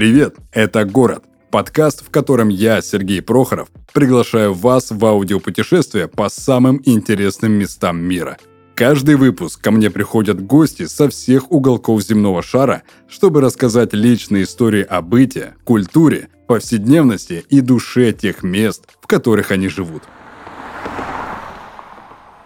Привет, это «Город» – подкаст, в котором я, Сергей Прохоров, приглашаю вас в аудиопутешествие по самым интересным местам мира. Каждый выпуск ко мне приходят гости со всех уголков земного шара, чтобы рассказать личные истории о быте, культуре, повседневности и душе тех мест, в которых они живут.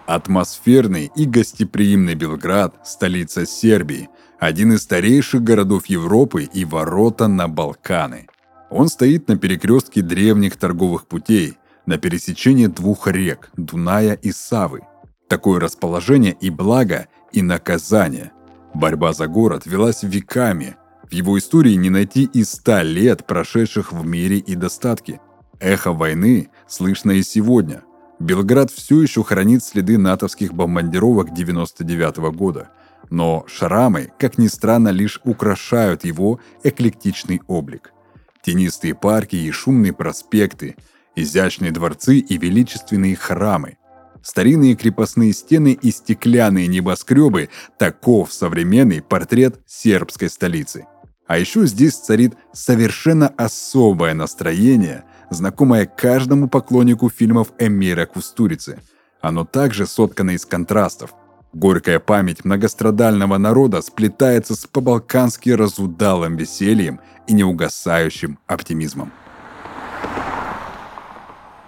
Атмосферный и гостеприимный Белград – столица Сербии, один из старейших городов Европы и ворота на Балканы. Он стоит на перекрестке древних торговых путей, на пересечении двух рек – Дуная и Савы. Такое расположение и благо, и наказание. Борьба за город велась веками. В его истории не найти и ста лет, прошедших в мире и достатке. Эхо войны слышно и сегодня – Белград все еще хранит следы натовских бомбардировок 99 года, но шрамы, как ни странно, лишь украшают его эклектичный облик. Тенистые парки и шумные проспекты, изящные дворцы и величественные храмы, старинные крепостные стены и стеклянные небоскребы – таков современный портрет сербской столицы. А еще здесь царит совершенно особое настроение – знакомое каждому поклоннику фильмов Эмира Кустурицы. Оно также соткано из контрастов. Горькая память многострадального народа сплетается с по-балкански разудалым весельем и неугасающим оптимизмом.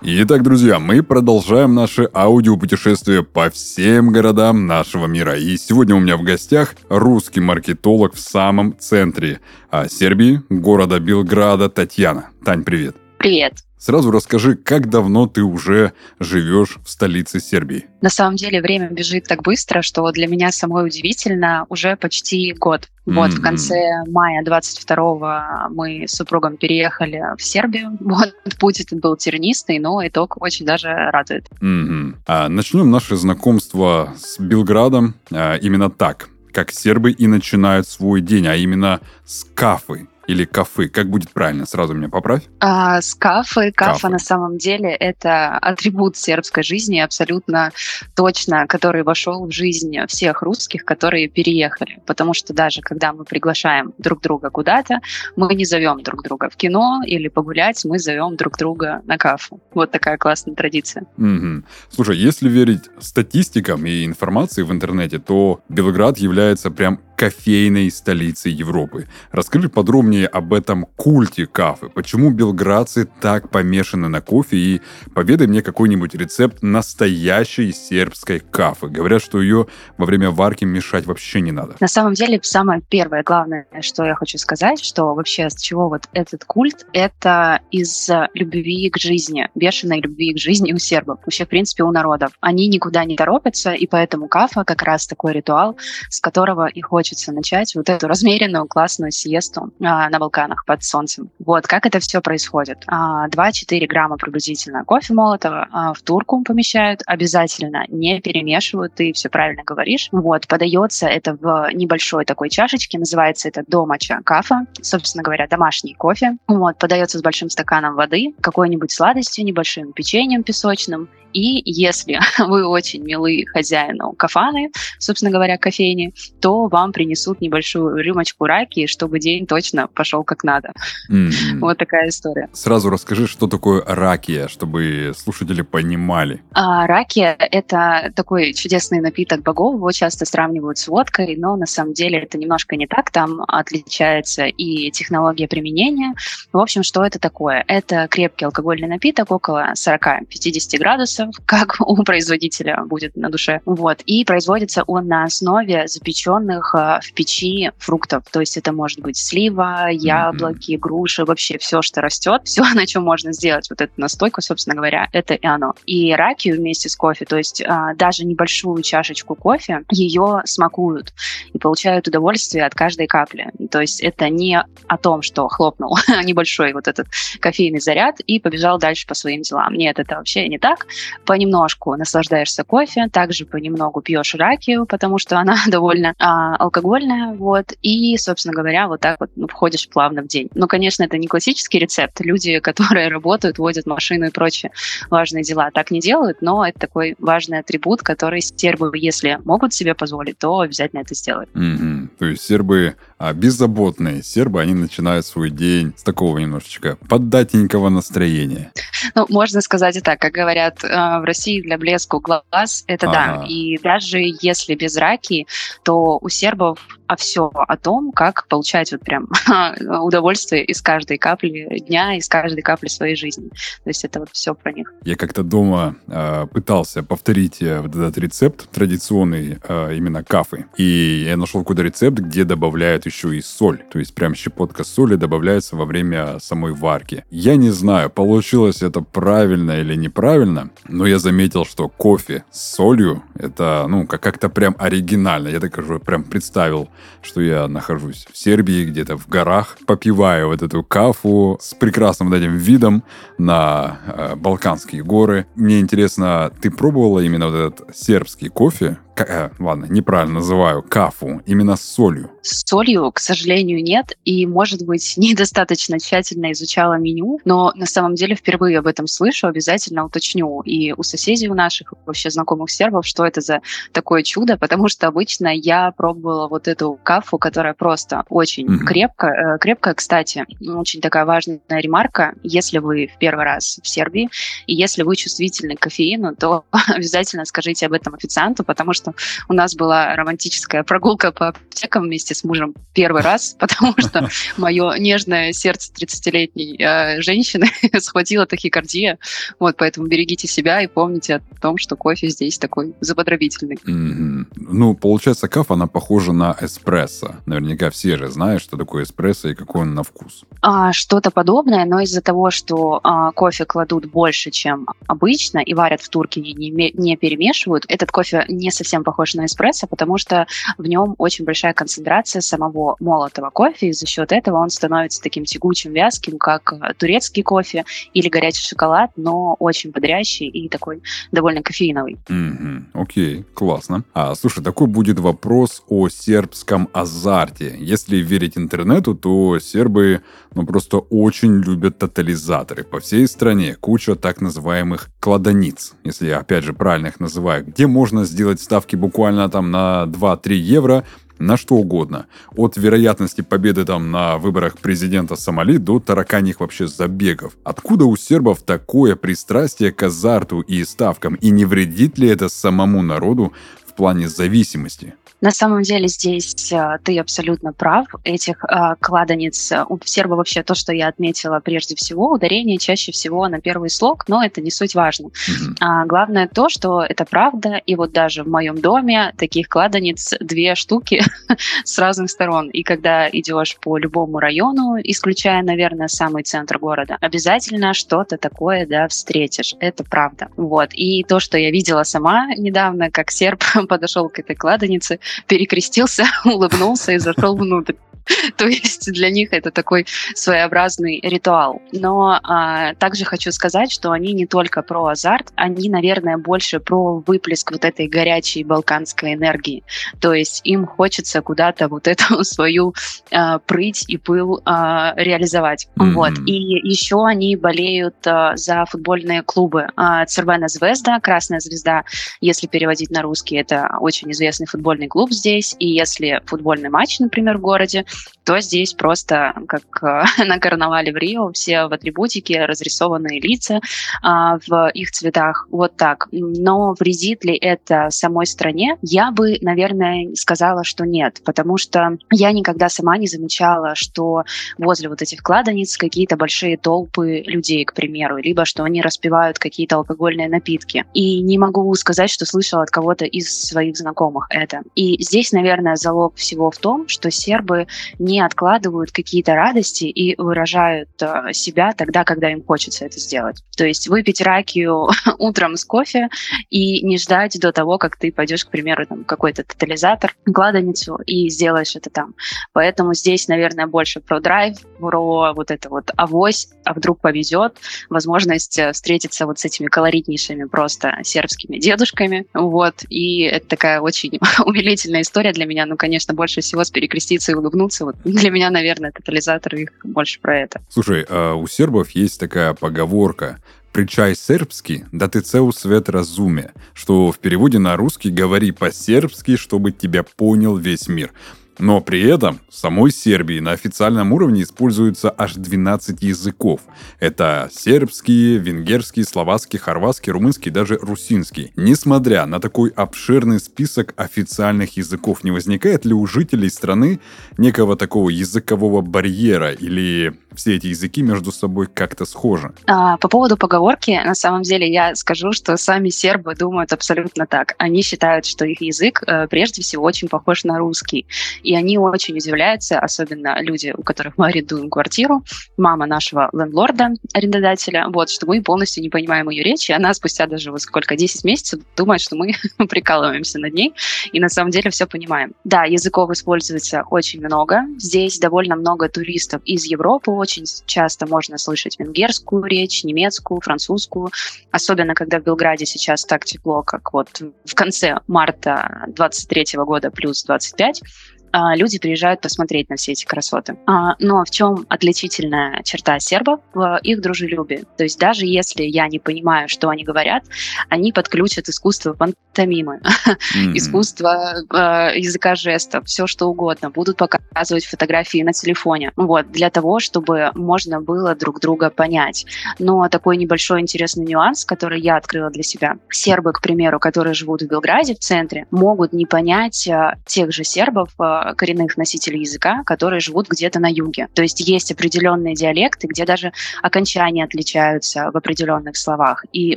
Итак, друзья, мы продолжаем наше аудиопутешествие по всем городам нашего мира. И сегодня у меня в гостях русский маркетолог в самом центре а, Сербии, города Белграда, Татьяна. Тань, привет. Привет. Сразу расскажи, как давно ты уже живешь в столице Сербии? На самом деле время бежит так быстро, что для меня самой удивительно уже почти год. Вот mm-hmm. в конце мая 22-го мы с супругом переехали в Сербию. Вот путь этот был тернистый, но итог очень даже радует. Mm-hmm. А, начнем наше знакомство с Белградом а, именно так, как сербы и начинают свой день, а именно с кафы или кафы? Как будет правильно? Сразу меня поправь. А. Кафа кафы. на самом деле это атрибут сербской жизни абсолютно точно, который вошел в жизнь всех русских, которые переехали. Потому что даже когда мы приглашаем друг друга куда-то, мы не зовем друг друга в кино или погулять, мы зовем друг друга на кафу. Вот такая классная традиция. Угу. Слушай, если верить статистикам и информации в интернете, то Белград является прям кофейной столицей Европы. Расскажи подробнее об этом культе кафе. Почему белградцы так помешаны на кофе и поведай мне какой-нибудь рецепт настоящей сербской кафы. Говорят, что ее во время варки мешать вообще не надо. На самом деле, самое первое, главное, что я хочу сказать, что вообще с чего вот этот культ, это из любви к жизни, бешеной любви к жизни у сербов, вообще, в принципе, у народов. Они никуда не торопятся, и поэтому кафа как раз такой ритуал, с которого и хочется хочется начать вот эту размеренную классную сиесту а, на Балканах под солнцем. Вот как это все происходит. А, 2-4 грамма приблизительно кофе молотого а, в турку помещают обязательно, не перемешивают, ты все правильно говоришь. Вот, подается это в небольшой такой чашечке, называется это домача кафа, собственно говоря, домашний кофе. Вот, подается с большим стаканом воды, какой-нибудь сладостью, небольшим печеньем песочным и если вы очень милы хозяину кафаны, собственно говоря, кофейни, то вам принесут небольшую рюмочку раки, чтобы день точно пошел как надо. Mm-hmm. Вот такая история. Сразу расскажи, что такое ракия, чтобы слушатели понимали. А, ракия — это такой чудесный напиток богов, его часто сравнивают с водкой, но на самом деле это немножко не так, там отличается и технология применения. В общем, что это такое? Это крепкий алкогольный напиток, около 40-50 градусов, как у производителя будет на душе. Вот. И производится он на основе запеченных э, в печи фруктов. То есть это может быть слива, яблоки, mm-hmm. груши, вообще все, что растет, все, на чем можно сделать вот эту настойку, собственно говоря, это и оно. И раки вместе с кофе, то есть а, даже небольшую чашечку кофе, ее смакуют и получают удовольствие от каждой капли. То есть это не о том, что хлопнул небольшой вот этот кофейный заряд и побежал дальше по своим делам. Нет, это вообще не так понемножку наслаждаешься кофе, также понемногу пьешь ракию, потому что она довольно а, безалкогольная, вот, и, собственно говоря, вот так вот ну, входишь плавно в день. Но, конечно, это не классический рецепт. Люди, которые работают, водят машину и прочие важные дела, так не делают, но это такой важный атрибут, который сербы, если могут себе позволить, то обязательно это сделают. Mm-hmm. То есть сербы а, беззаботные, сербы, они начинают свой день с такого немножечко поддатенького настроения. Ну, можно сказать и так, как говорят э, в России для блеску глаз, это ага. да. И даже если без раки, то у сербов а все о том, как получать вот прям удовольствие из каждой капли дня, из каждой капли своей жизни. То есть это вот все про них. Я как-то дома э, пытался повторить э, вот этот рецепт традиционный э, именно кафы. И я нашел какой-то рецепт, где добавляют еще и соль. То есть прям щепотка соли добавляется во время самой варки. Я не знаю, получилось это правильно или неправильно, но я заметил, что кофе с солью это, ну, как-то прям оригинально. Я так уже прям представил что я нахожусь в Сербии, где-то в горах, попиваю вот эту кафу с прекрасным вот этим видом на э, Балканские горы. Мне интересно, ты пробовала именно вот этот сербский кофе, э, ладно, неправильно называю, кафу, именно с солью? С солью, к сожалению, нет. И, может быть, недостаточно тщательно изучала меню, но на самом деле впервые об этом слышу, обязательно уточню. И у соседей у наших, вообще знакомых сербов, что это за такое чудо, потому что обычно я пробовала вот эту кафу, которая просто очень mm-hmm. крепкая. Э, крепкая, кстати, очень такая важная ремарка. Если вы в первый раз в Сербии, и если вы чувствительны к кофеину, то обязательно скажите об этом официанту, потому что что у нас была романтическая прогулка по аптекам вместе с мужем первый раз, потому что мое нежное сердце 30-летней э, женщины схватило тахикардия. Вот, поэтому берегите себя и помните о том, что кофе здесь такой заподробительный. Mm-hmm. Ну, получается, кафе, она похожа на эспрессо. Наверняка все же знают, что такое эспрессо и какой он на вкус. А, что-то подобное, но из-за того, что а, кофе кладут больше, чем обычно, и варят в турке и не, не перемешивают, этот кофе не совсем совсем похож на эспрессо, потому что в нем очень большая концентрация самого молотого кофе, и за счет этого он становится таким тягучим, вязким, как э, турецкий кофе или горячий шоколад, но очень бодрящий и такой довольно кофеиновый. Mm-hmm. Окей, классно. А, слушай, такой будет вопрос о сербском азарте. Если верить интернету, то сербы ну, просто очень любят тотализаторы. По всей стране куча так называемых кладониц, если я опять же правильно их называю, где можно сделать ставку ставки буквально там на 2-3 евро, на что угодно. От вероятности победы там на выборах президента Сомали до тараканьих вообще забегов. Откуда у сербов такое пристрастие к азарту и ставкам? И не вредит ли это самому народу плане зависимости? На самом деле здесь э, ты абсолютно прав. Этих э, кладониц э, у серба вообще то, что я отметила прежде всего, ударение чаще всего на первый слог, но это не суть важно. Mm-hmm. А, главное то, что это правда, и вот даже в моем доме таких кладониц две штуки с разных сторон. И когда идешь по любому району, исключая, наверное, самый центр города, обязательно что-то такое, да, встретишь. Это правда. Вот. И то, что я видела сама недавно, как серб подошел к этой кладонице, перекрестился, улыбнулся и зашел внутрь. То есть для них это такой своеобразный ритуал. Но а, также хочу сказать, что они не только про азарт, они, наверное, больше про выплеск вот этой горячей балканской энергии. То есть им хочется куда-то вот эту свою а, прыть и пыл а, реализовать. Mm-hmm. Вот. И еще они болеют а, за футбольные клубы. А, Цервена Звезда, Красная Звезда, если переводить на русский, это очень известный футбольный клуб здесь. И если футбольный матч, например, в городе, то здесь просто, как э, на карнавале в Рио, все в атрибутике, разрисованные лица а, в их цветах, вот так. Но вредит ли это самой стране? Я бы, наверное, сказала, что нет, потому что я никогда сама не замечала, что возле вот этих кладониц какие-то большие толпы людей, к примеру, либо что они распивают какие-то алкогольные напитки. И не могу сказать, что слышала от кого-то из своих знакомых это. И здесь, наверное, залог всего в том, что сербы не откладывают какие-то радости и выражают э, себя тогда, когда им хочется это сделать. То есть выпить ракию утром с кофе и не ждать до того, как ты пойдешь, к примеру, там какой-то тотализатор, кладоницу и сделаешь это там. Поэтому здесь, наверное, больше про драйв, про вот это вот авось, а вдруг повезет, возможность э, встретиться вот с этими колоритнейшими просто сербскими дедушками, вот, и это такая очень умилительная история для меня, ну, конечно, больше всего с перекреститься и улыбнуться, вот для меня, наверное, тотализатор их больше про это. Слушай, а у сербов есть такая поговорка «Причай сербский, да ты цеу свет разуме», что в переводе на русский «говори по-сербски, чтобы тебя понял весь мир». Но при этом самой Сербии на официальном уровне используется аж 12 языков. Это сербский, венгерский, словацкий, хорватский, румынский, даже русинский. Несмотря на такой обширный список официальных языков, не возникает ли у жителей страны некого такого языкового барьера или все эти языки между собой как-то схожи? А, по поводу поговорки, на самом деле я скажу, что сами сербы думают абсолютно так. Они считают, что их язык э, прежде всего очень похож на русский. И они очень удивляются, особенно люди, у которых мы арендуем квартиру, мама нашего лендлорда, арендодателя, вот, что мы полностью не понимаем ее речи. Она спустя даже вот сколько, 10 месяцев думает, что мы прикалываемся над ней, и на самом деле все понимаем. Да, языков используется очень много. Здесь довольно много туристов из Европы. Очень часто можно слышать венгерскую речь, немецкую, французскую. Особенно, когда в Белграде сейчас так тепло, как вот в конце марта 23 года плюс 25, а, люди приезжают посмотреть на все эти красоты. А, но в чем отличительная черта сербов? В их дружелюбии. То есть даже если я не понимаю, что они говорят, они подключат искусство пантомимы, mm-hmm. искусство э, языка жестов, все что угодно. Будут показывать фотографии на телефоне. Вот, для того, чтобы можно было друг друга понять. Но такой небольшой интересный нюанс, который я открыла для себя. Сербы, к примеру, которые живут в Белграде, в центре, могут не понять э, тех же сербов, э, коренных носителей языка, которые живут где-то на юге. То есть есть определенные диалекты, где даже окончания отличаются в определенных словах. И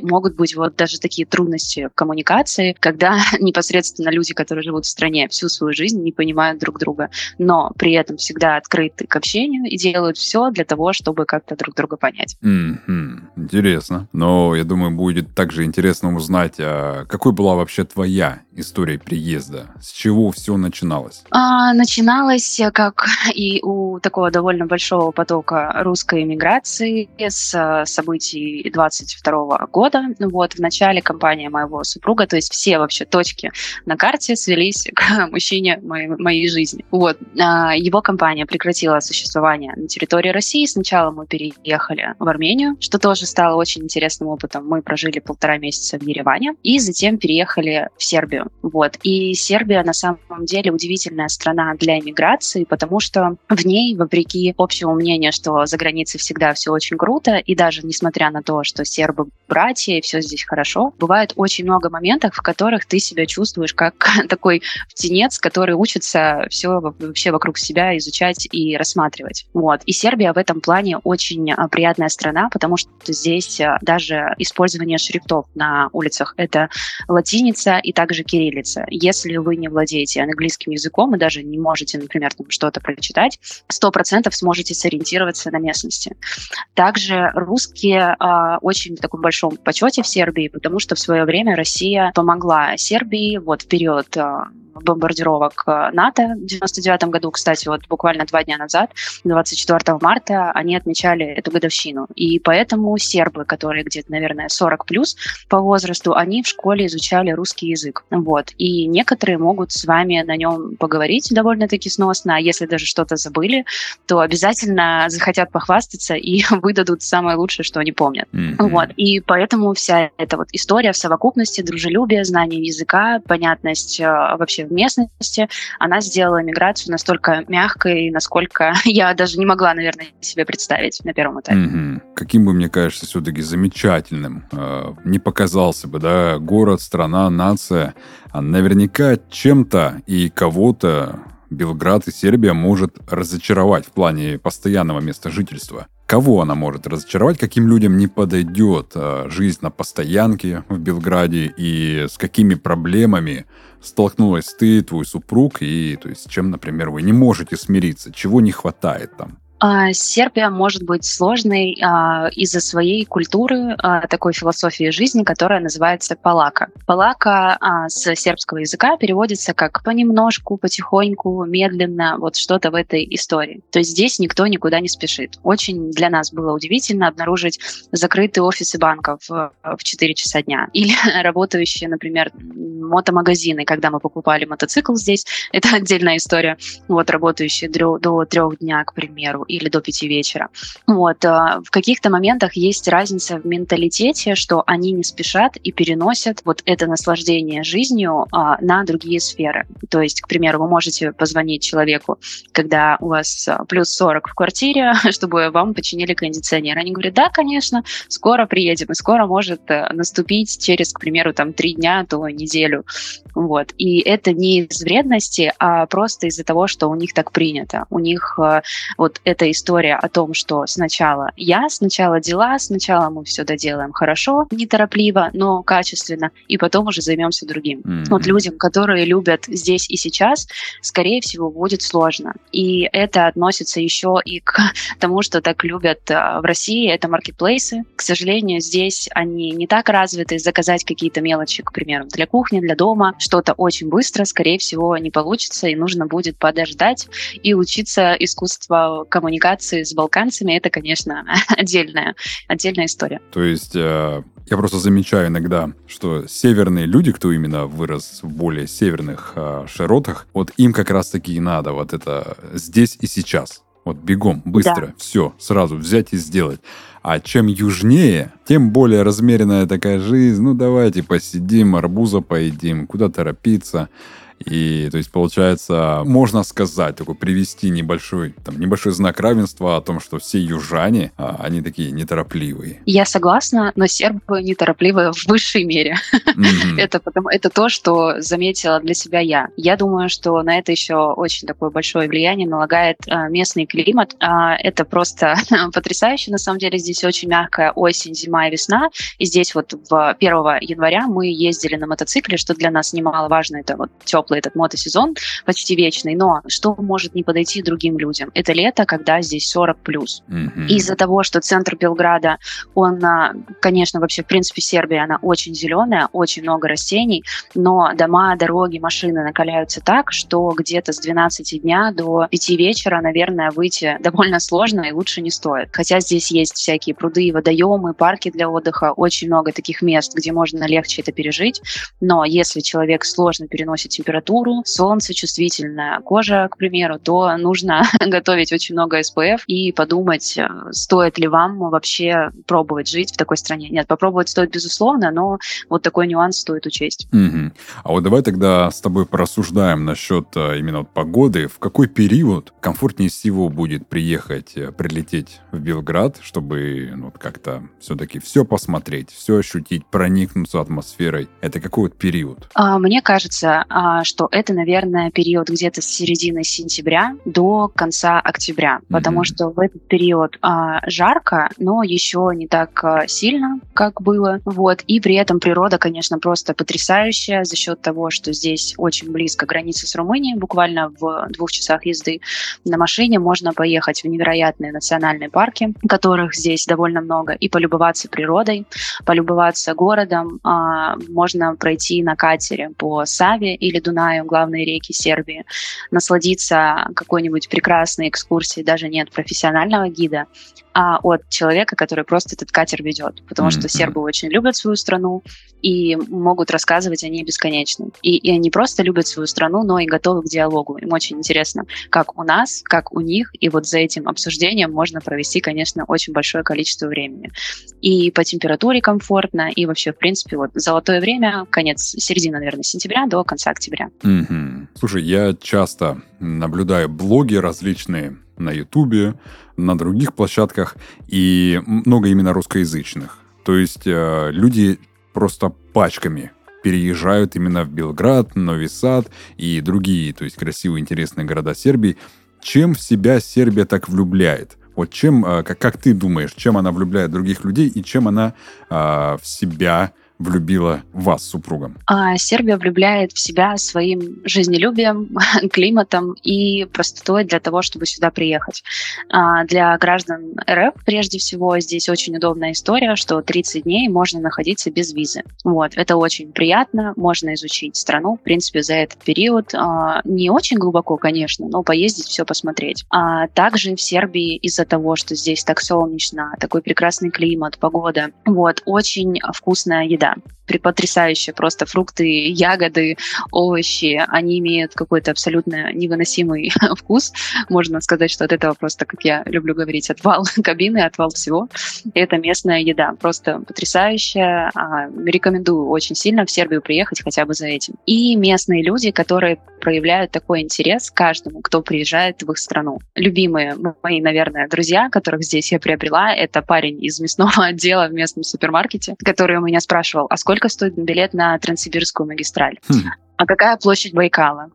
могут быть вот даже такие трудности в коммуникации, когда непосредственно люди, которые живут в стране всю свою жизнь, не понимают друг друга, но при этом всегда открыты к общению и делают все для того, чтобы как-то друг друга понять. Mm-hmm. Интересно. Но я думаю, будет также интересно узнать, а какой была вообще твоя история приезда? С чего все начиналось? А, начиналось, как и у такого довольно большого потока русской иммиграции с э, событий 22 года. Вот, в начале компания моего супруга, то есть все вообще точки на карте свелись к мужчине моей, моей жизни. Вот, а, его компания прекратила существование на территории России. Сначала мы переехали в Армению, что тоже стало очень интересным опытом. Мы прожили полтора месяца в Ереване и затем переехали в Сербию. Вот. И Сербия на самом деле удивительная страна для иммиграции, потому что в ней, вопреки общему мнению, что за границей всегда все очень круто, и даже несмотря на то, что сербы братья, и все здесь хорошо, бывает очень много моментов, в которых ты себя чувствуешь как такой птенец, который учится все вообще вокруг себя изучать и рассматривать. Вот. И Сербия в этом плане очень а, приятная страна, потому что здесь а, даже использование шрифтов на улицах — это латиница и также кириллица. Если вы не владеете английским языком и даже не можете, например, там что-то прочитать, сто процентов сможете сориентироваться на местности. Также русские э, очень в таком большом почете в Сербии, потому что в свое время Россия помогла Сербии вот в период э, бомбардировок э, НАТО в 99 году. Кстати, вот буквально два дня назад, 24 марта, они отмечали эту годовщину. И поэтому сербы, которые где-то, наверное, 40 плюс по возрасту, они в школе изучали русский язык. Вот. И некоторые могут с вами на нем поговорить довольно-таки сносно, а если даже что-то забыли, то обязательно захотят похвастаться и выдадут самое лучшее, что они помнят. Mm-hmm. Вот. И поэтому вся эта вот история в совокупности, дружелюбие, знание языка, понятность э, вообще в местности, она сделала миграцию настолько мягкой, насколько я даже не могла, наверное, себе представить на первом этапе. Угу. Каким бы, мне кажется, все-таки замечательным э, не показался бы, да, город, страна, нация, а наверняка чем-то и кого-то Белград и Сербия может разочаровать в плане постоянного места жительства. Кого она может разочаровать, каким людям не подойдет а, жизнь на постоянке в Белграде и с какими проблемами столкнулась ты, твой супруг, и то есть чем, например, вы не можете смириться, чего не хватает там? А, Сербия может быть сложной а, из-за своей культуры, а, такой философии жизни, которая называется палака. Палака с сербского языка переводится как понемножку, потихоньку, медленно, вот что-то в этой истории. То есть здесь никто никуда не спешит. Очень для нас было удивительно обнаружить закрытые офисы банков в 4 часа дня или работающие, например, мотомагазины, когда мы покупали мотоцикл здесь, это отдельная история, вот работающие до трех дня, к примеру, или до пяти вечера. Вот. Э, в каких-то моментах есть разница в менталитете, что они не спешат и переносят вот это наслаждение жизнью а, на другие сферы. То есть, к примеру, вы можете позвонить человеку, когда у вас э, плюс 40 в квартире, чтобы вам починили кондиционер. Они говорят, да, конечно, скоро приедем, и скоро может э, наступить через, к примеру, там три дня, то неделю. Вот. И это не из вредности, а просто из-за того, что у них так принято. У них вот это эта история о том, что сначала я, сначала дела, сначала мы все доделаем хорошо, неторопливо, но качественно, и потом уже займемся другим. Mm-hmm. Вот людям, которые любят здесь и сейчас, скорее всего, будет сложно. И это относится еще и к тому, что так любят а, в России, это маркетплейсы. К сожалению, здесь они не так развиты. Заказать какие-то мелочи, к примеру, для кухни, для дома, что-то очень быстро, скорее всего, не получится, и нужно будет подождать и учиться искусство коммуникации коммуникации с балканцами, это, конечно, отдельная, отдельная история. То есть э, я просто замечаю иногда, что северные люди, кто именно вырос в более северных э, широтах, вот им как раз-таки и надо вот это здесь и сейчас. Вот бегом, быстро, да. все, сразу взять и сделать. А чем южнее, тем более размеренная такая жизнь. Ну, давайте посидим, арбуза поедим, куда торопиться. И, то есть, получается, можно сказать, такой привести небольшой, там, небольшой знак равенства о том, что все южане, а, они такие неторопливые. Я согласна, но сербы неторопливые в высшей мере. это, потому, это то, что заметила для себя я. Я думаю, что на это еще очень такое большое влияние налагает а, местный климат. А, это просто потрясающе. На самом деле здесь очень мягкая осень, зима и весна. И здесь вот в 1 января мы ездили на мотоцикле, что для нас немаловажно. Это вот теплый теплый этот мотосезон, почти вечный, но что может не подойти другим людям? Это лето, когда здесь 40 плюс. Mm-hmm. Из-за того, что центр Белграда, он, а, конечно, вообще, в принципе, Сербия, она очень зеленая, очень много растений, но дома, дороги, машины накаляются так, что где-то с 12 дня до 5 вечера, наверное, выйти довольно сложно и лучше не стоит. Хотя здесь есть всякие пруды, водоемы, парки для отдыха, очень много таких мест, где можно легче это пережить, но если человек сложно переносит температуру, температуру, солнце, чувствительная кожа, к примеру, то нужно готовить очень много СПФ и подумать, э, стоит ли вам вообще пробовать жить в такой стране. Нет, попробовать стоит безусловно, но вот такой нюанс стоит учесть. Угу. А вот давай тогда с тобой порассуждаем насчет э, именно вот погоды. В какой период комфортнее всего будет приехать, э, прилететь в Белград, чтобы ну, вот как-то все-таки все посмотреть, все ощутить, проникнуться атмосферой? Это какой вот период? А, мне кажется, а, что это, наверное, период где-то с середины сентября до конца октября, mm-hmm. потому что в этот период а, жарко, но еще не так а, сильно, как было. Вот. И при этом природа, конечно, просто потрясающая за счет того, что здесь очень близко граница с Румынией, буквально в двух часах езды на машине можно поехать в невероятные национальные парки, которых здесь довольно много, и полюбоваться природой, полюбоваться городом. А, можно пройти на катере по Саве или Дунаю главные реки Сербии, насладиться какой-нибудь прекрасной экскурсией, даже нет профессионального гида, а от человека, который просто этот катер ведет. Потому mm-hmm. что сербы очень любят свою страну и могут рассказывать о ней бесконечно. И, и они просто любят свою страну, но и готовы к диалогу. Им очень интересно, как у нас, как у них. И вот за этим обсуждением можно провести, конечно, очень большое количество времени. И по температуре комфортно, и вообще, в принципе, вот золотое время, конец, середина, наверное, сентября до конца октября. Mm-hmm. Слушай, я часто наблюдаю блоги различные на Ютубе, на других площадках, и много именно русскоязычных. То есть э, люди просто пачками переезжают именно в Белград, Нови Сад и другие, то есть красивые, интересные города Сербии. Чем в себя Сербия так влюбляет? Вот чем, э, как, как ты думаешь, чем она влюбляет других людей и чем она э, в себя влюбила вас супругом? А, Сербия влюбляет в себя своим жизнелюбием, климатом и простотой для того, чтобы сюда приехать. А, для граждан РФ, прежде всего, здесь очень удобная история, что 30 дней можно находиться без визы. Вот, это очень приятно, можно изучить страну, в принципе, за этот период. А, не очень глубоко, конечно, но поездить, все посмотреть. А также в Сербии из-за того, что здесь так солнечно, такой прекрасный климат, погода, вот, очень вкусная еда them. Потрясающе. Просто фрукты, ягоды, овощи, они имеют какой-то абсолютно невыносимый вкус. Можно сказать, что от этого просто, как я люблю говорить, отвал кабины, отвал всего. Это местная еда. Просто потрясающая. А, рекомендую очень сильно в Сербию приехать хотя бы за этим. И местные люди, которые проявляют такой интерес каждому, кто приезжает в их страну. Любимые мои, наверное, друзья, которых здесь я приобрела, это парень из мясного отдела в местном супермаркете, который у меня спрашивал, а сколько стоит билет на Транссибирскую магистраль? Хм. А какая площадь Байкала?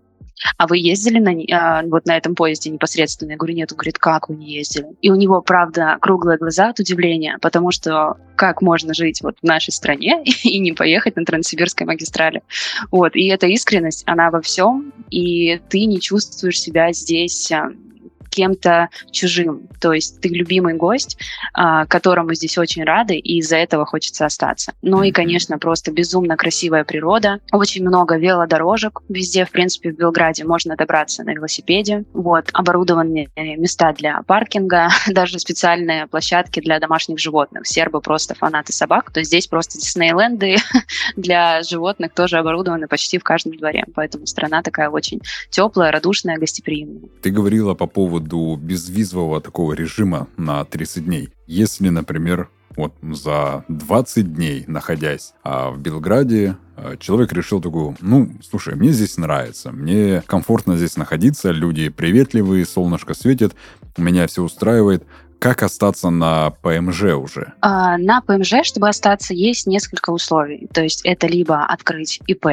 а вы ездили на, а, вот на этом поезде непосредственно? Я говорю, нет. Он говорит, как вы не ездили? И у него, правда, круглые глаза от удивления, потому что как можно жить вот в нашей стране и не поехать на Транссибирской магистрали? Вот. И эта искренность, она во всем, и ты не чувствуешь себя здесь а, кем-то чужим. То есть ты любимый гость, а, которому здесь очень рады, и из-за этого хочется остаться. Ну и, конечно, просто безумно красивая природа. Очень много велодорожек везде, в принципе, в Белграде можно добраться на велосипеде. Вот, оборудованные места для паркинга, даже специальные площадки для домашних животных. Сербы просто фанаты собак, то здесь просто Диснейленды для животных тоже оборудованы почти в каждом дворе. Поэтому страна такая очень теплая, радушная, гостеприимная. Ты говорила по поводу поводу безвизового такого режима на 30 дней. Если, например, вот за 20 дней находясь а в Белграде, а, человек решил такую, ну, слушай, мне здесь нравится, мне комфортно здесь находиться, люди приветливые, солнышко светит, меня все устраивает. Как остаться на ПМЖ уже? А, на ПМЖ, чтобы остаться, есть несколько условий. То есть это либо открыть ИП,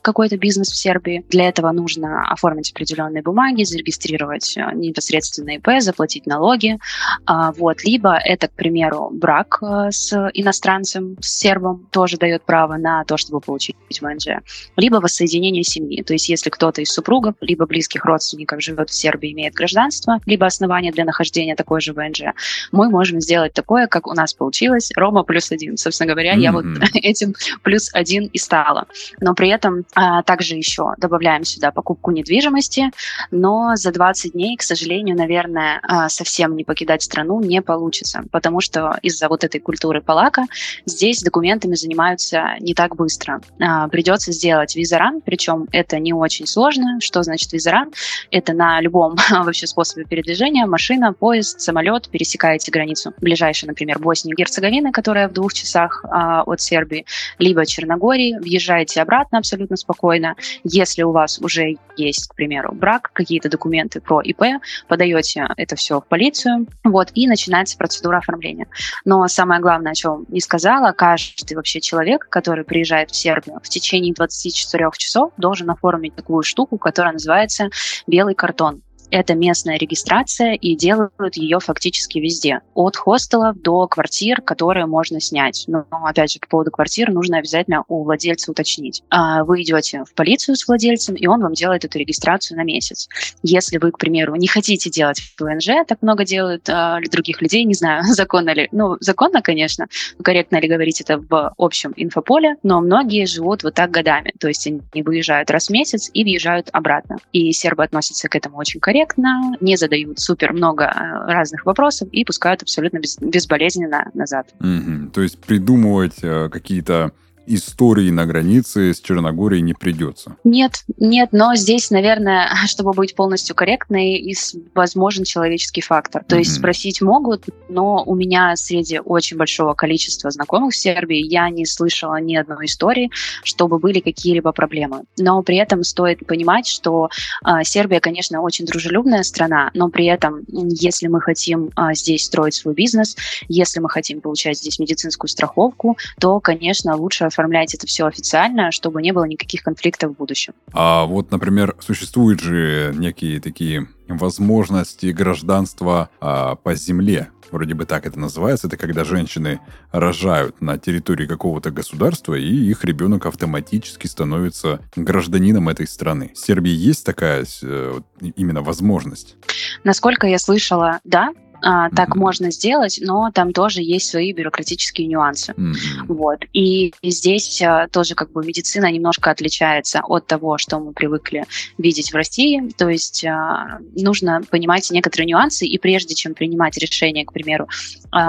какой-то бизнес в Сербии. Для этого нужно оформить определенные бумаги, зарегистрировать э, непосредственно ИП, заплатить налоги. А, вот. Либо это, к примеру, брак э, с иностранцем, с сербом, тоже дает право на то, чтобы получить ВНЖ. Либо воссоединение семьи. То есть если кто-то из супругов, либо близких родственников живет в Сербии, имеет гражданство, либо основание для нахождения такой же ВНЖ, мы можем сделать такое, как у нас получилось, Рома плюс один. Собственно говоря, mm-hmm. я вот этим плюс один и стала. Но при этом а, также еще добавляем сюда покупку недвижимости, но за 20 дней, к сожалению, наверное, а, совсем не покидать страну не получится, потому что из-за вот этой культуры палака здесь документами занимаются не так быстро. А, придется сделать визаран, причем это не очень сложно. Что значит визаран? Это на любом вообще способе передвижения, машина, поезд, самолет, пересекаете границу ближайшей, например, Боснии и Герцеговины, которая в двух часах от Сербии, либо Черногории, въезжаете обратно абсолютно спокойно. Если у вас уже есть, к примеру, брак, какие-то документы про ИП, подаете это все в полицию, вот, и начинается процедура оформления. Но самое главное, о чем не сказала, каждый вообще человек, который приезжает в Сербию, в течение 24 часов должен оформить такую штуку, которая называется белый картон это местная регистрация, и делают ее фактически везде. От хостелов до квартир, которые можно снять. Но, опять же, по поводу квартир нужно обязательно у владельца уточнить. А, вы идете в полицию с владельцем, и он вам делает эту регистрацию на месяц. Если вы, к примеру, не хотите делать ВНЖ, так много делают а, других людей, не знаю, законно ли. Ну, законно, конечно, корректно ли говорить это в общем инфополе, но многие живут вот так годами. То есть они выезжают раз в месяц и въезжают обратно. И сербы относятся к этому очень корректно корректно, не задают супер много э, разных вопросов и пускают абсолютно без, безболезненно назад. Угу. То есть придумывать э, какие-то истории на границе с Черногорией не придется. Нет, нет, но здесь, наверное, чтобы быть полностью корректной, и возможен человеческий фактор. То mm-hmm. есть спросить могут, но у меня среди очень большого количества знакомых в Сербии я не слышала ни одной истории, чтобы были какие-либо проблемы. Но при этом стоит понимать, что э, Сербия, конечно, очень дружелюбная страна, но при этом, если мы хотим э, здесь строить свой бизнес, если мы хотим получать здесь медицинскую страховку, то, конечно, лучше оформлять это все официально, чтобы не было никаких конфликтов в будущем. А вот, например, существуют же некие такие возможности гражданства а, по земле вроде бы так это называется, это когда женщины рожают на территории какого-то государства, и их ребенок автоматически становится гражданином этой страны. В Сербии есть такая э, именно возможность? Насколько я слышала, да, а, так mm-hmm. можно сделать, но там тоже есть свои бюрократические нюансы. Mm-hmm. Вот. И здесь а, тоже как бы медицина немножко отличается от того, что мы привыкли видеть в России. То есть а, нужно понимать некоторые нюансы, и прежде чем принимать решение, к примеру,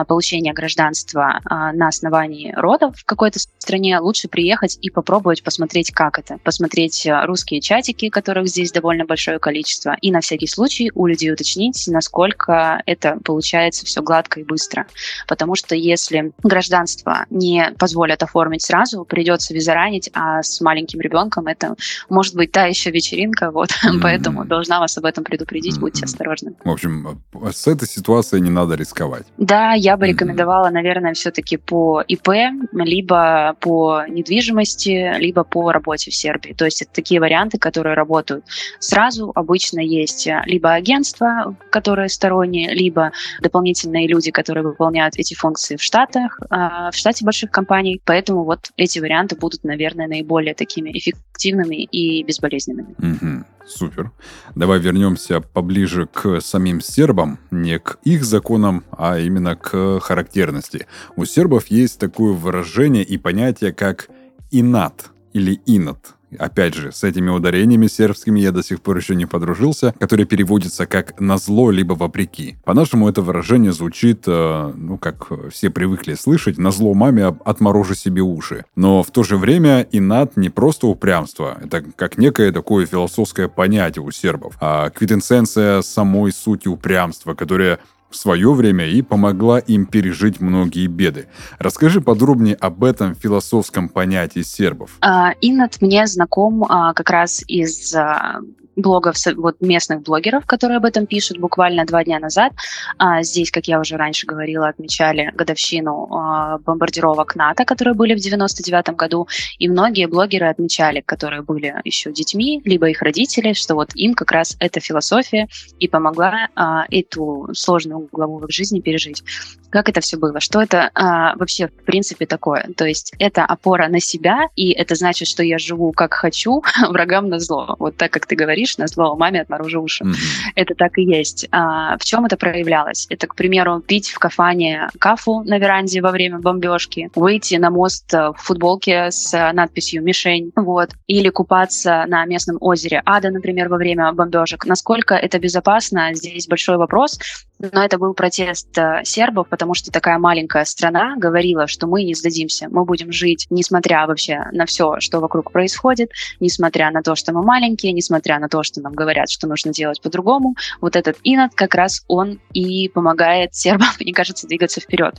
получения гражданства а, на основании родов в какой-то стране, лучше приехать и попробовать посмотреть, как это. Посмотреть а, русские чатики, которых здесь довольно большое количество, и на всякий случай у людей уточнить, насколько это получается все гладко и быстро. Потому что если гражданство не позволят оформить сразу, придется визаранить, а с маленьким ребенком это может быть та еще вечеринка, вот, mm-hmm. поэтому должна вас об этом предупредить, mm-hmm. будьте осторожны. В общем, с этой ситуацией не надо рисковать. Да, я бы mm-hmm. рекомендовала, наверное, все-таки по ИП, либо по недвижимости, либо по работе в Сербии. То есть это такие варианты, которые работают сразу. Обычно есть либо агентства, которые сторонние, либо дополнительные люди, которые выполняют эти функции в Штатах, а, в штате больших компаний. Поэтому вот эти варианты будут, наверное, наиболее такими эффективными и безболезненными. Угу. Супер. Давай вернемся поближе к самим сербам, не к их законам, а именно к характерности. У сербов есть такое выражение и понятие, как инат или инат опять же, с этими ударениями сербскими я до сих пор еще не подружился, которые переводятся как «на зло» либо «вопреки». По-нашему это выражение звучит, э, ну, как все привыкли слышать, «на зло маме отморожу себе уши». Но в то же время инат не просто упрямство, это как некое такое философское понятие у сербов, а квитэнсенция самой сути упрямства, которая в свое время и помогла им пережить многие беды. Расскажи подробнее об этом философском понятии сербов. Uh, Иннат мне знаком uh, как раз из uh, блогов, вот местных блогеров, которые об этом пишут буквально два дня назад. А, здесь, как я уже раньше говорила, отмечали годовщину а, бомбардировок НАТО, которые были в 99 году, и многие блогеры отмечали, которые были еще детьми, либо их родители, что вот им как раз эта философия и помогла а, эту сложную главу в их жизни пережить. Как это все было? Что это а, вообще в принципе такое? То есть это опора на себя, и это значит, что я живу как хочу, врагам на зло. Вот так, как ты говоришь, на зло маме отморожу уши. Mm-hmm. Это так и есть. А, в чем это проявлялось? Это, к примеру, пить в кафане кафу на веранде во время бомбежки, выйти на мост в футболке с надписью «Мишень», вот, или купаться на местном озере Ада, например, во время бомбежек. Насколько это безопасно, здесь большой вопрос, но это был протест э, сербов, потому что такая маленькая страна говорила, что мы не сдадимся, мы будем жить, несмотря вообще на все, что вокруг происходит, несмотря на то, что мы маленькие, несмотря на то, что нам говорят, что нужно делать по-другому. Вот этот инат как раз он и помогает сербам, мне кажется, двигаться вперед.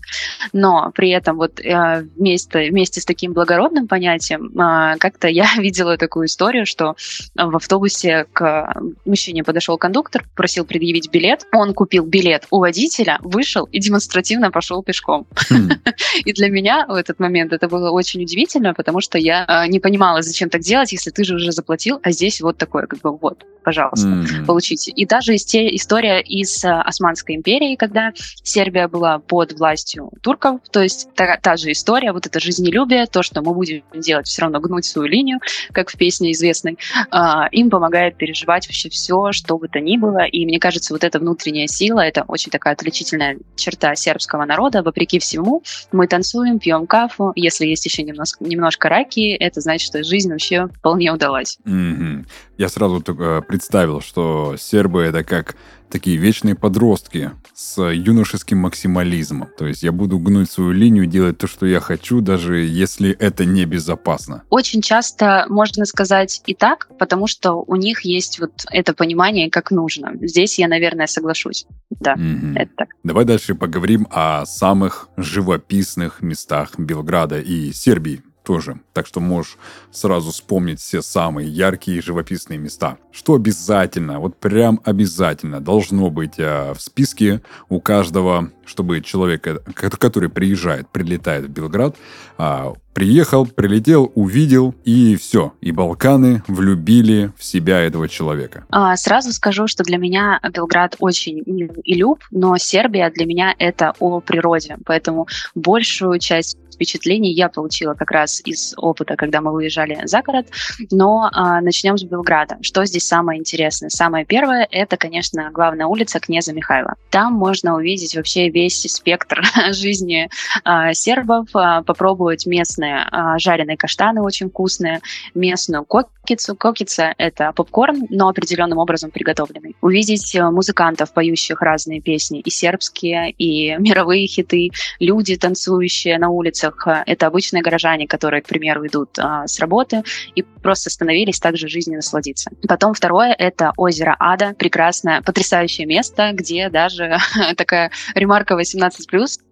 Но при этом вот э, вместе, вместе с таким благородным понятием э, как-то я видела такую историю, что в автобусе к мужчине подошел кондуктор, просил предъявить билет, он купил билет у водителя, вышел и демонстративно пошел пешком. Хм. И для меня в этот момент это было очень удивительно, потому что я а, не понимала, зачем так делать, если ты же уже заплатил, а здесь вот такое, как бы вот, пожалуйста, получите. И даже история из а, Османской империи, когда Сербия была под властью турков, то есть та, же история, вот это жизнелюбие, то, что мы будем делать, все равно гнуть свою линию, как в песне известной, э, им помогает переживать вообще все, что бы то ни было. И мне кажется, вот эта внутренняя сила, это очень такая отличительная черта сербского народа. Вопреки всему, мы танцуем, пьем кафу. Если есть еще немножко, немножко раки, это значит, что жизнь вообще вполне удалась. Mm-hmm. Я сразу только представил, что сербы это как такие вечные подростки с юношеским максимализмом. То есть я буду гнуть свою линию, делать то, что я хочу, даже если это небезопасно. Очень часто можно сказать и так, потому что у них есть вот это понимание, как нужно. Здесь я, наверное, соглашусь. Да, mm-hmm. это так. Давай дальше поговорим о самых живописных местах Белграда и Сербии тоже. Так что можешь сразу вспомнить все самые яркие и живописные места. Что обязательно, вот прям обязательно должно быть э, в списке у каждого, чтобы человек, э, который приезжает, прилетает в Белград, э, приехал, прилетел, увидел, и все. И Балканы влюбили в себя этого человека. А, сразу скажу, что для меня Белград очень и люб, но Сербия для меня это о природе. Поэтому большую часть впечатлений я получила как раз из опыта, когда мы выезжали за город. Но а, начнем с Белграда. Что здесь самое интересное? Самое первое – это, конечно, главная улица Князя Михайла. Там можно увидеть вообще весь спектр жизни а, сербов, а, попробовать местные а, жареные каштаны очень вкусные, местную кокицу. Кокица – это попкорн, но определенным образом приготовленный. Увидеть музыкантов, поющих разные песни, и сербские, и мировые хиты, люди, танцующие на улице, улицах. Э, это обычные горожане, которые, к примеру, идут а, с работы и просто остановились также жизни насладиться. Потом второе — это озеро Ада, прекрасное, потрясающее место, где даже такая ремарка 18+,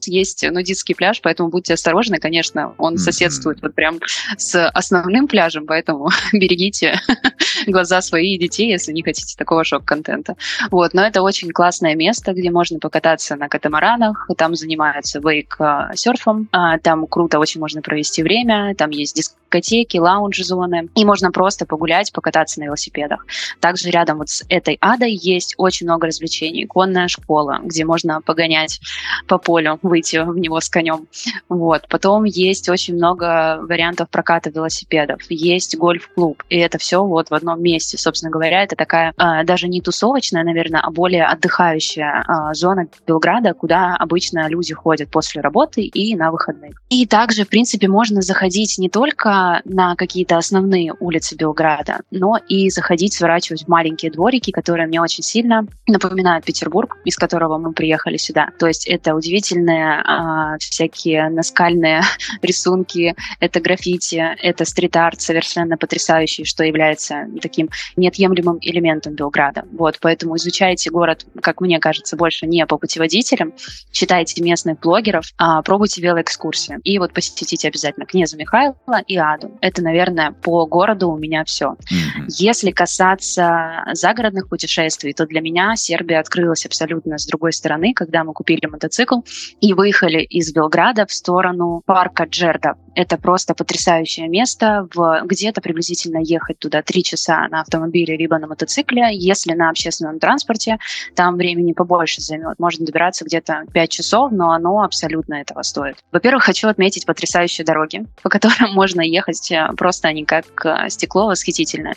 есть нудистский пляж, поэтому будьте осторожны, конечно, он mm-hmm. соседствует вот прям с основным пляжем, поэтому берегите глаза свои и детей, если не хотите такого шок-контента. Вот, но это очень классное место, где можно покататься на катамаранах, там занимаются вейк-серфом, а, круто очень можно провести время, там есть дискотеки, лаунж-зоны, и можно просто погулять, покататься на велосипедах. Также рядом вот с этой адой есть очень много развлечений. Конная школа, где можно погонять по полю, выйти в него с конем. Вот. Потом есть очень много вариантов проката велосипедов. Есть гольф-клуб, и это все вот в одном месте. Собственно говоря, это такая э, даже не тусовочная, наверное, а более отдыхающая э, зона Белграда, куда обычно люди ходят после работы и на выходных. И также, в принципе, можно заходить не только на какие-то основные улицы Белграда, но и заходить, сворачивать в маленькие дворики, которые мне очень сильно напоминают Петербург, из которого мы приехали сюда. То есть это удивительные э, всякие наскальные рисунки, это граффити, это стрит-арт совершенно потрясающий, что является таким неотъемлемым элементом Белграда. Вот, поэтому изучайте город, как мне кажется, больше не по путеводителям, читайте местных блогеров, а пробуйте велоэкскурсии. И вот посетите обязательно князя Михайла и Аду. Это, наверное, по городу у меня все. Mm-hmm. Если касаться загородных путешествий, то для меня Сербия открылась абсолютно с другой стороны, когда мы купили мотоцикл и выехали из Белграда в сторону парка Джерда. Это просто потрясающее место. В где-то приблизительно ехать туда три часа на автомобиле либо на мотоцикле. Если на общественном транспорте, там времени побольше займет. Можно добираться где-то 5 часов, но оно абсолютно этого стоит. Во-первых, хочу отметить потрясающие дороги, по которым можно ехать э, просто они как э, стекло восхитительное.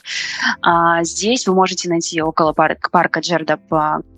А здесь вы можете найти около парка, парка Джерда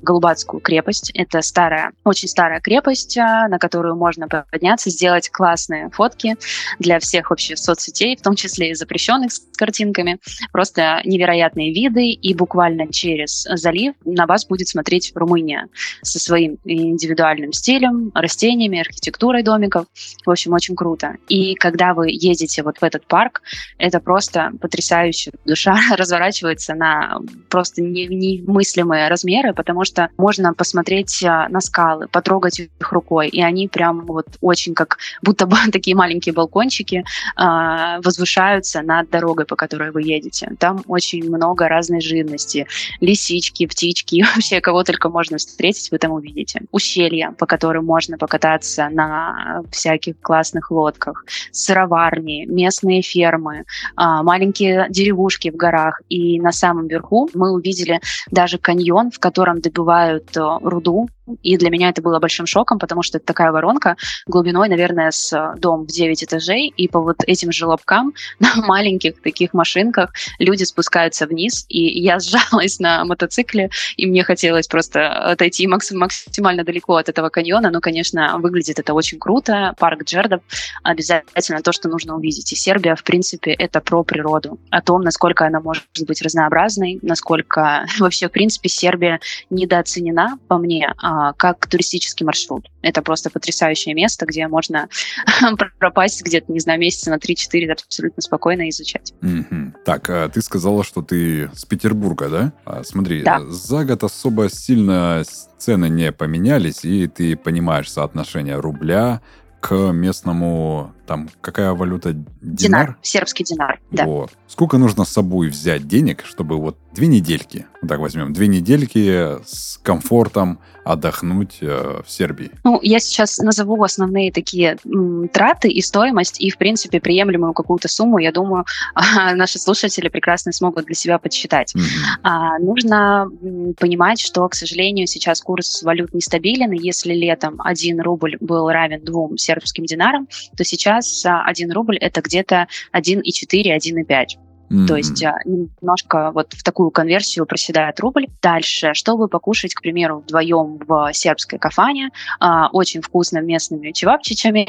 Голубацкую крепость. Это старая, очень старая крепость, э, на которую можно подняться, сделать классные фотки для всех вообще соцсетей, в том числе и запрещенных с картинками. Просто невероятные виды, и буквально через залив на вас будет смотреть Румыния со своим индивидуальным стилем, растениями, архитектурой домиков. В общем, очень круто. И когда вы едете вот в этот парк, это просто потрясающе. Душа разворачивается на просто немыслимые размеры, потому что можно посмотреть а, на скалы, потрогать их рукой, и они прям вот очень как будто бы такие маленькие балкончики э, возвышаются над дорогой, по которой вы едете. Там очень много разной живности. Лисички, птички, вообще кого только можно встретить, вы там увидите. Ущелья, по которым можно покататься на всяких классных лодках, сыроварни, местные фермы, а, маленькие деревушки в горах. И на самом верху мы увидели даже каньон, в котором добывают э, руду и для меня это было большим шоком, потому что это такая воронка глубиной, наверное, с э, дом в 9 этажей, и по вот этим желобкам на маленьких таких машинках люди спускаются вниз, и я сжалась на мотоцикле, и мне хотелось просто отойти максимально далеко от этого каньона, но, конечно, выглядит это очень круто. Парк Джердов обязательно то, что нужно увидеть. И Сербия, в принципе, это про природу, о том, насколько она может быть разнообразной, насколько вообще, в принципе, Сербия недооценена, по мне, а как туристический маршрут. Это просто потрясающее место, где можно пропасть где-то, не знаю, месяца на 3-4 абсолютно спокойно изучать. Mm-hmm. Так, а ты сказала, что ты с Петербурга, да? А, смотри, да. за год особо сильно цены не поменялись, и ты понимаешь соотношение рубля к местному там какая валюта? Динар? Динар, сербский динар, да. Вот. Сколько нужно с собой взять денег, чтобы вот две недельки, вот так возьмем, две недельки с комфортом отдохнуть э, в Сербии? Ну, я сейчас назову основные такие м, траты и стоимость, и, в принципе, приемлемую какую-то сумму, я думаю, наши слушатели прекрасно смогут для себя подсчитать. Mm-hmm. А, нужно понимать, что, к сожалению, сейчас курс валют нестабилен, и если летом 1 рубль был равен двум сербским динарам, то сейчас 1 рубль это где-то 1,4-1,5. Mm-hmm. То есть а, немножко вот в такую конверсию проседает рубль. Дальше, чтобы покушать, к примеру, вдвоем в сербской кафане, а, очень вкусно местными чевапчичами,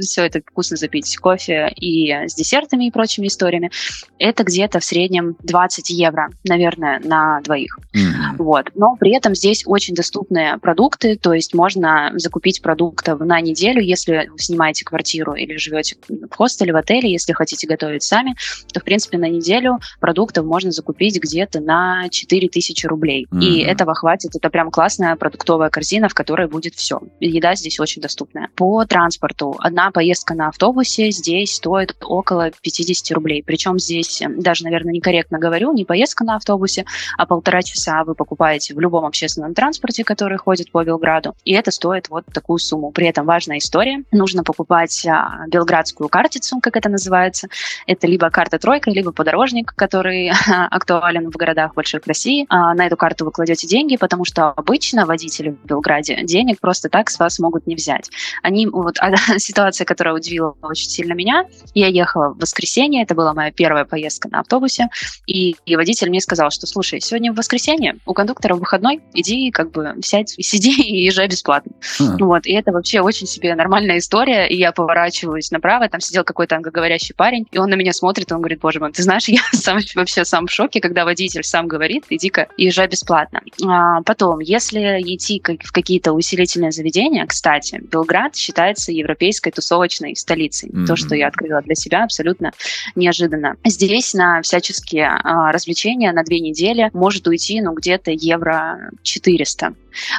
все это вкусно запить кофе и с десертами и прочими историями, это где-то в среднем 20 евро, наверное, на двоих. Mm-hmm. Вот. Но при этом здесь очень доступные продукты, то есть можно закупить продуктов на неделю, если вы снимаете квартиру или живете в хостеле, в отеле, если хотите готовить сами, то, в принципе, на неделю продуктов можно закупить где-то на 4000 рублей. Mm-hmm. И этого хватит. Это прям классная продуктовая корзина, в которой будет все. Еда здесь очень доступная. По транспорту. Одна поездка на автобусе здесь стоит около 50 рублей. Причем здесь, э, даже, наверное, некорректно говорю, не поездка на автобусе, а полтора часа вы покупаете в любом общественном транспорте, который ходит по Белграду. И это стоит вот такую сумму. При этом важная история. Нужно покупать а, белградскую картицу, как это называется. Это либо карта тройка, либо подорожник, который актуален в городах больших России. А на эту карту вы кладете деньги, потому что обычно водители в Белграде денег просто так с вас могут не взять. Они, вот а, ситуация, которая удивила очень сильно меня, я ехала в воскресенье, это была моя первая поездка на автобусе, и, и водитель мне сказал, что, слушай, сегодня в воскресенье, у кондуктора выходной, иди, как бы, сядь, сиди и езжай бесплатно. Mm. Вот, и это вообще очень себе нормальная история, и я поворачиваюсь направо, там сидел какой-то англоговорящий парень, и он на меня смотрит, и он говорит, боже мой, ты знаешь, знаешь, я сам, вообще сам в шоке, когда водитель сам говорит, иди-ка езжай бесплатно. А, потом, если идти как, в какие-то усилительные заведения, кстати, Белград считается европейской тусовочной столицей. Mm-hmm. То, что я открыла для себя, абсолютно неожиданно. Здесь на всяческие а, развлечения на две недели может уйти, ну, где-то евро 400.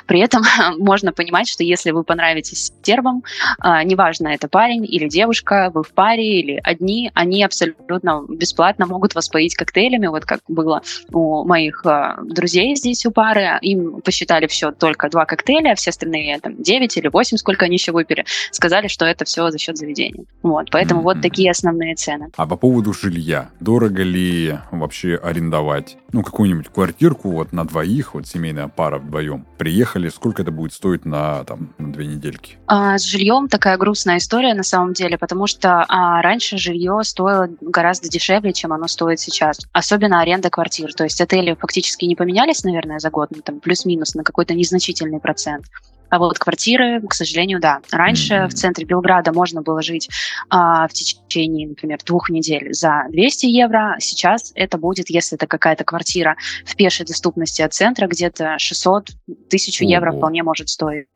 При этом можно понимать, что если вы понравитесь сербам, а, неважно, это парень или девушка, вы в паре или одни, они абсолютно бесплатно могут вас поить коктейлями, вот как было у моих а, друзей здесь у пары, им посчитали все только два коктейля, а все остальные там 9 или 8, сколько они еще выпили, сказали, что это все за счет заведения. Вот, поэтому mm-hmm. вот такие основные цены. А по поводу жилья, дорого ли вообще арендовать, ну, какую-нибудь квартирку вот на двоих, вот семейная пара вдвоем, приехали, сколько это будет стоить на, там, на две недельки? А, с жильем такая грустная история на самом деле, потому что а, раньше жилье стоило гораздо дешевле, чем оно стоит сейчас. Особенно аренда квартир. То есть отели фактически не поменялись, наверное, за год, ну, там плюс-минус на какой-то незначительный процент. А вот квартиры, к сожалению, да. Раньше mm-hmm. в центре Белграда можно было жить а, в течение, например, двух недель за 200 евро. Сейчас это будет, если это какая-то квартира в пешей доступности от центра, где-то 600 тысяч mm-hmm. евро вполне может стоить.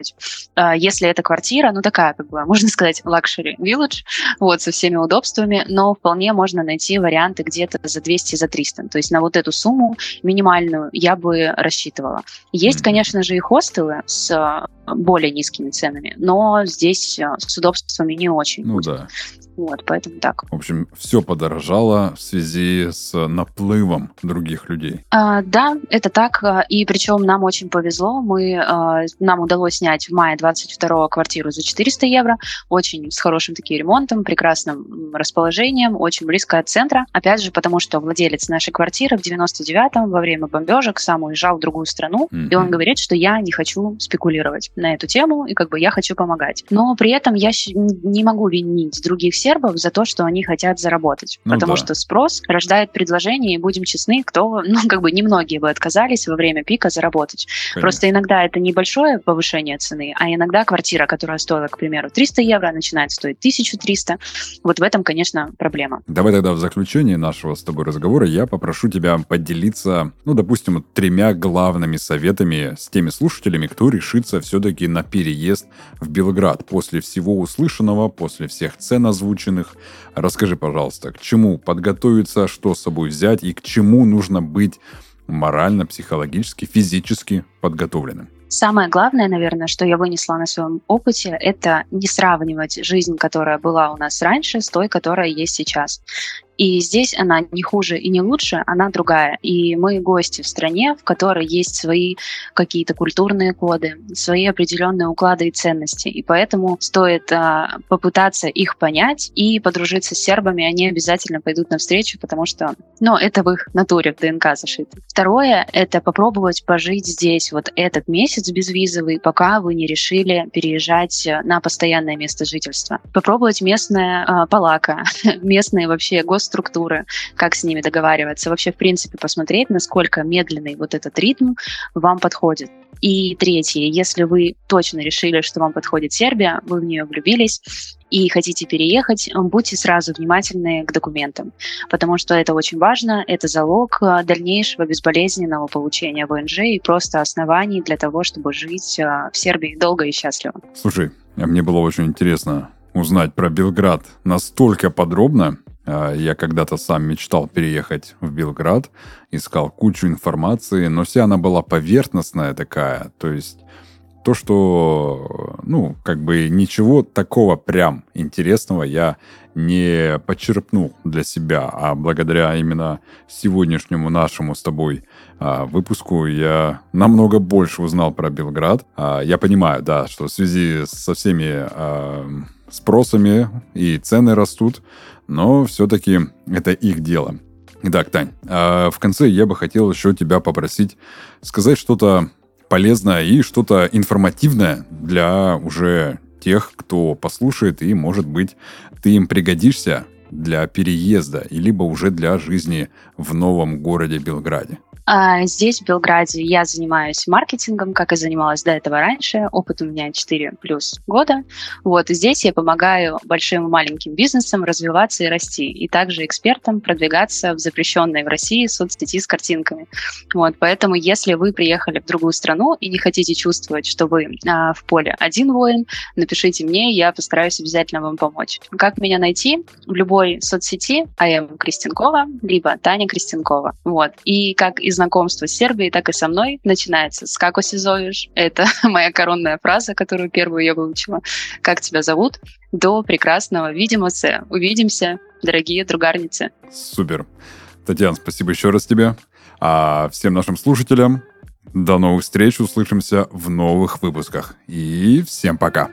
А, если это квартира, ну такая, как бы, можно сказать, luxury village, вот, со всеми удобствами, но вполне можно найти варианты где-то за 200, за 300. То есть на вот эту сумму минимальную я бы рассчитывала. Есть, mm-hmm. конечно же, и хостелы с более низкими ценами, но здесь э, с удобствами не очень. Ну будет. да. Вот, поэтому так. В общем, все подорожало в связи с наплывом других людей. А, да, это так. А, и причем нам очень повезло. Мы, а, нам удалось снять в мае 22 квартиру за 400 евро. Очень с хорошим таким ремонтом, прекрасным расположением, очень близко от центра. Опять же, потому что владелец нашей квартиры в 99-м во время бомбежек сам уезжал в другую страну. Mm-hmm. И он говорит, что я не хочу спекулировать на эту тему, и как бы я хочу помогать. Но при этом я не могу винить других сербов за то, что они хотят заработать. Ну, потому да. что спрос рождает предложение, и будем честны, кто, ну, как бы немногие бы отказались во время пика заработать. Конечно. Просто иногда это небольшое повышение цены, а иногда квартира, которая стоила, к примеру, 300 евро, начинает стоить 1300. Вот в этом, конечно, проблема. Давай тогда в заключение нашего с тобой разговора я попрошу тебя поделиться, ну, допустим, тремя главными советами с теми слушателями, кто решится все-таки на переезд в Белград после всего услышанного, после всех цен озвученных, озвученных. Расскажи, пожалуйста, к чему подготовиться, что с собой взять и к чему нужно быть морально, психологически, физически подготовленным? Самое главное, наверное, что я вынесла на своем опыте, это не сравнивать жизнь, которая была у нас раньше, с той, которая есть сейчас. И здесь она не хуже и не лучше, она другая. И мы гости в стране, в которой есть свои какие-то культурные коды, свои определенные уклады и ценности. И поэтому стоит а, попытаться их понять и подружиться с сербами. Они обязательно пойдут навстречу, потому что ну, это в их натуре, в ДНК зашито. Второе — это попробовать пожить здесь вот этот месяц безвизовый, пока вы не решили переезжать на постоянное место жительства. Попробовать местное а, палака, местные вообще гос структуры, как с ними договариваться, вообще, в принципе, посмотреть, насколько медленный вот этот ритм вам подходит. И третье, если вы точно решили, что вам подходит Сербия, вы в нее влюбились, и хотите переехать, будьте сразу внимательны к документам, потому что это очень важно, это залог э, дальнейшего безболезненного получения ВНЖ и просто оснований для того, чтобы жить э, в Сербии долго и счастливо. Слушай, мне было очень интересно узнать про Белград настолько подробно, а, я когда-то сам мечтал переехать в Белград, искал кучу информации, но вся она была поверхностная такая, то есть то, что, ну, как бы ничего такого прям интересного я не почерпнул для себя, а благодаря именно сегодняшнему нашему с тобой а, выпуску я намного больше узнал про Белград. А, я понимаю, да, что в связи со всеми а, спросами и цены растут, но все-таки это их дело. Итак, Тань, а в конце я бы хотел еще тебя попросить сказать что-то полезное и что-то информативное для уже тех, кто послушает, и, может быть, ты им пригодишься для переезда, либо уже для жизни в новом городе Белграде. А здесь, в Белграде, я занимаюсь маркетингом, как и занималась до этого раньше. Опыт у меня 4 плюс года. Вот, здесь я помогаю большим и маленьким бизнесам развиваться и расти. И также экспертам продвигаться в запрещенной в России соцсети с картинками. Вот, поэтому, если вы приехали в другую страну и не хотите чувствовать, что вы а, в поле один воин, напишите мне, я постараюсь обязательно вам помочь. Как меня найти? В любой соцсети АМ Кристенкова, либо Таня Кристенкова. Вот. И как из знакомство с Сербией, так и со мной начинается с «Како си зовешь?». Это моя коронная фраза, которую первую я выучила. «Как тебя зовут?» до прекрасного «Видимся, увидимся, дорогие другарницы». Супер. Татьяна, спасибо еще раз тебе. А всем нашим слушателям до новых встреч, услышимся в новых выпусках. И всем пока.